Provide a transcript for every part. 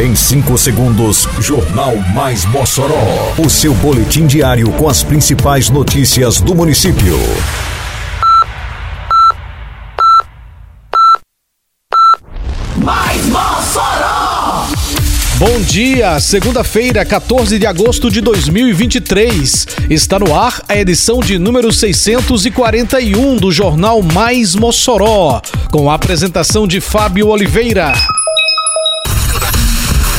Em 5 segundos, Jornal Mais Mossoró. O seu boletim diário com as principais notícias do município. Mais Mossoró! Bom dia, segunda-feira, 14 de agosto de 2023. Está no ar a edição de número 641 do Jornal Mais Mossoró, com a apresentação de Fábio Oliveira.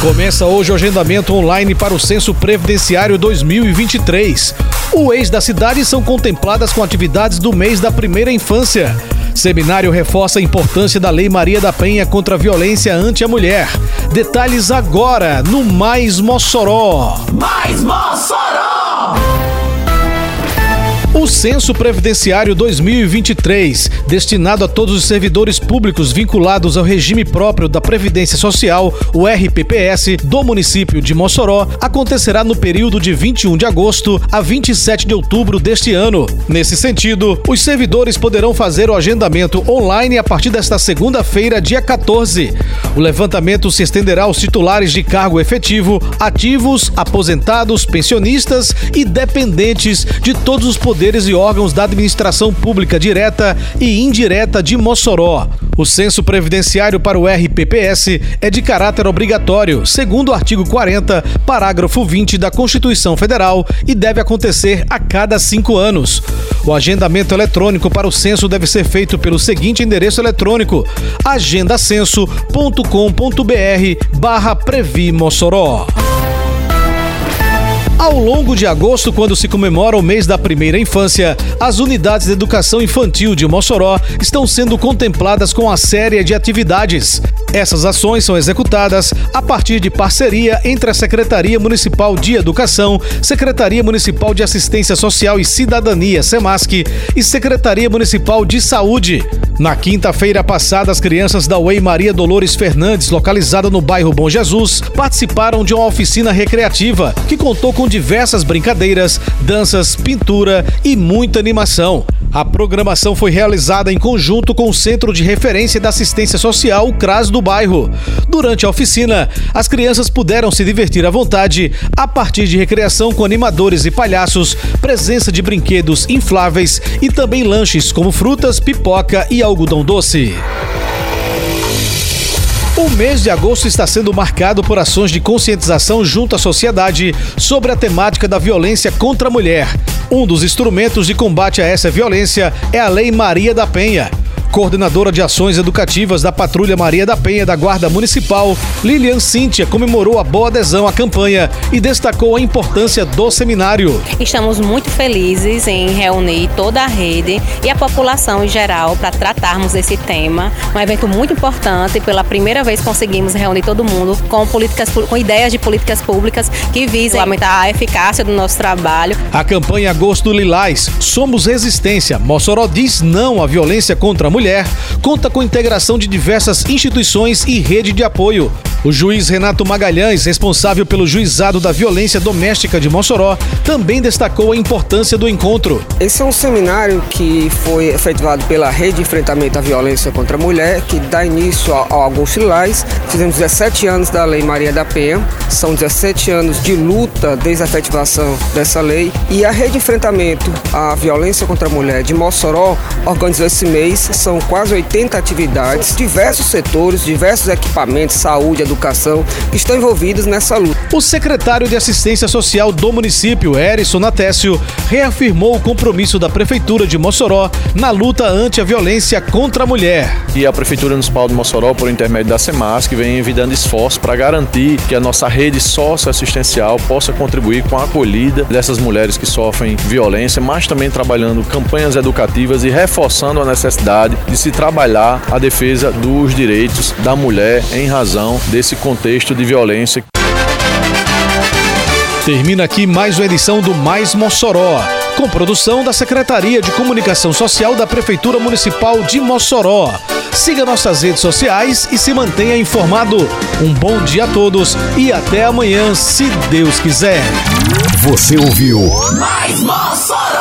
Começa hoje o agendamento online para o Censo Previdenciário 2023. O ex da cidade são contempladas com atividades do mês da primeira infância. Seminário reforça a importância da Lei Maria da Penha contra a violência ante a mulher. Detalhes agora no Mais Mossoró. Mais Mossoró! Censo Previdenciário 2023, destinado a todos os servidores públicos vinculados ao regime próprio da Previdência Social, o RPPS, do município de Mossoró, acontecerá no período de 21 de agosto a 27 de outubro deste ano. Nesse sentido, os servidores poderão fazer o agendamento online a partir desta segunda-feira, dia 14. O levantamento se estenderá aos titulares de cargo efetivo, ativos, aposentados, pensionistas e dependentes de todos os poderes e órgãos da administração pública direta e indireta de Mossoró. O censo previdenciário para o RPPS é de caráter obrigatório, segundo o artigo 40, parágrafo 20 da Constituição Federal, e deve acontecer a cada cinco anos. O agendamento eletrônico para o censo deve ser feito pelo seguinte endereço eletrônico: agendacenso.com.br barra Previ Mossoró. Ao longo de agosto, quando se comemora o mês da primeira infância, as unidades de educação infantil de Mossoró estão sendo contempladas com a série de atividades. Essas ações são executadas a partir de parceria entre a Secretaria Municipal de Educação, Secretaria Municipal de Assistência Social e Cidadania, SEMASC, e Secretaria Municipal de Saúde. Na quinta-feira passada, as crianças da UEI Maria Dolores Fernandes, localizada no bairro Bom Jesus, participaram de uma oficina recreativa que contou com diversas brincadeiras, danças, pintura e muita animação. A programação foi realizada em conjunto com o Centro de Referência da Assistência Social, o CRAS do bairro. Durante a oficina, as crianças puderam se divertir à vontade a partir de recreação com animadores e palhaços, presença de brinquedos infláveis e também lanches como frutas, pipoca e algodão doce. O mês de agosto está sendo marcado por ações de conscientização junto à sociedade sobre a temática da violência contra a mulher. Um dos instrumentos de combate a essa violência é a Lei Maria da Penha coordenadora de ações educativas da Patrulha Maria da Penha da Guarda Municipal, Lilian Cíntia, comemorou a boa adesão à campanha e destacou a importância do seminário. Estamos muito felizes em reunir toda a rede e a população em geral para tratarmos desse tema. Um evento muito importante, pela primeira vez conseguimos reunir todo mundo com políticas com ideias de políticas públicas que visam aumentar a eficácia do nosso trabalho. A campanha Agosto Lilás, Somos Resistência, Mossoró diz não à violência contra a mulher Mulher conta com integração de diversas instituições e rede de apoio. O juiz Renato Magalhães, responsável pelo juizado da violência doméstica de Mossoró, também destacou a importância do encontro. Esse é um seminário que foi efetuado pela Rede de Enfrentamento à Violência contra a Mulher, que dá início ao Augusto Lilás. Fizemos 17 anos da Lei Maria da Penha, são 17 anos de luta desde a efetivação dessa lei. E a Rede de Enfrentamento à Violência contra a Mulher de Mossoró organizou esse mês, são quase 80 atividades, diversos setores, diversos equipamentos, saúde, educação, que estão envolvidos nessa luta. O secretário de Assistência Social do município, Erison Natécio, reafirmou o compromisso da Prefeitura de Mossoró na luta ante a violência contra a mulher. E a Prefeitura Municipal de Mossoró, por intermédio da SEMAS, que vem envidando esforços para garantir que a nossa rede socioassistencial possa contribuir com a acolhida dessas mulheres que sofrem violência, mas também trabalhando campanhas educativas e reforçando a necessidade de se trabalhar a defesa dos direitos da mulher em razão de desse contexto de violência. Termina aqui mais uma edição do Mais Mossoró, com produção da Secretaria de Comunicação Social da Prefeitura Municipal de Mossoró. Siga nossas redes sociais e se mantenha informado. Um bom dia a todos e até amanhã, se Deus quiser. Você ouviu Mais Mossoró!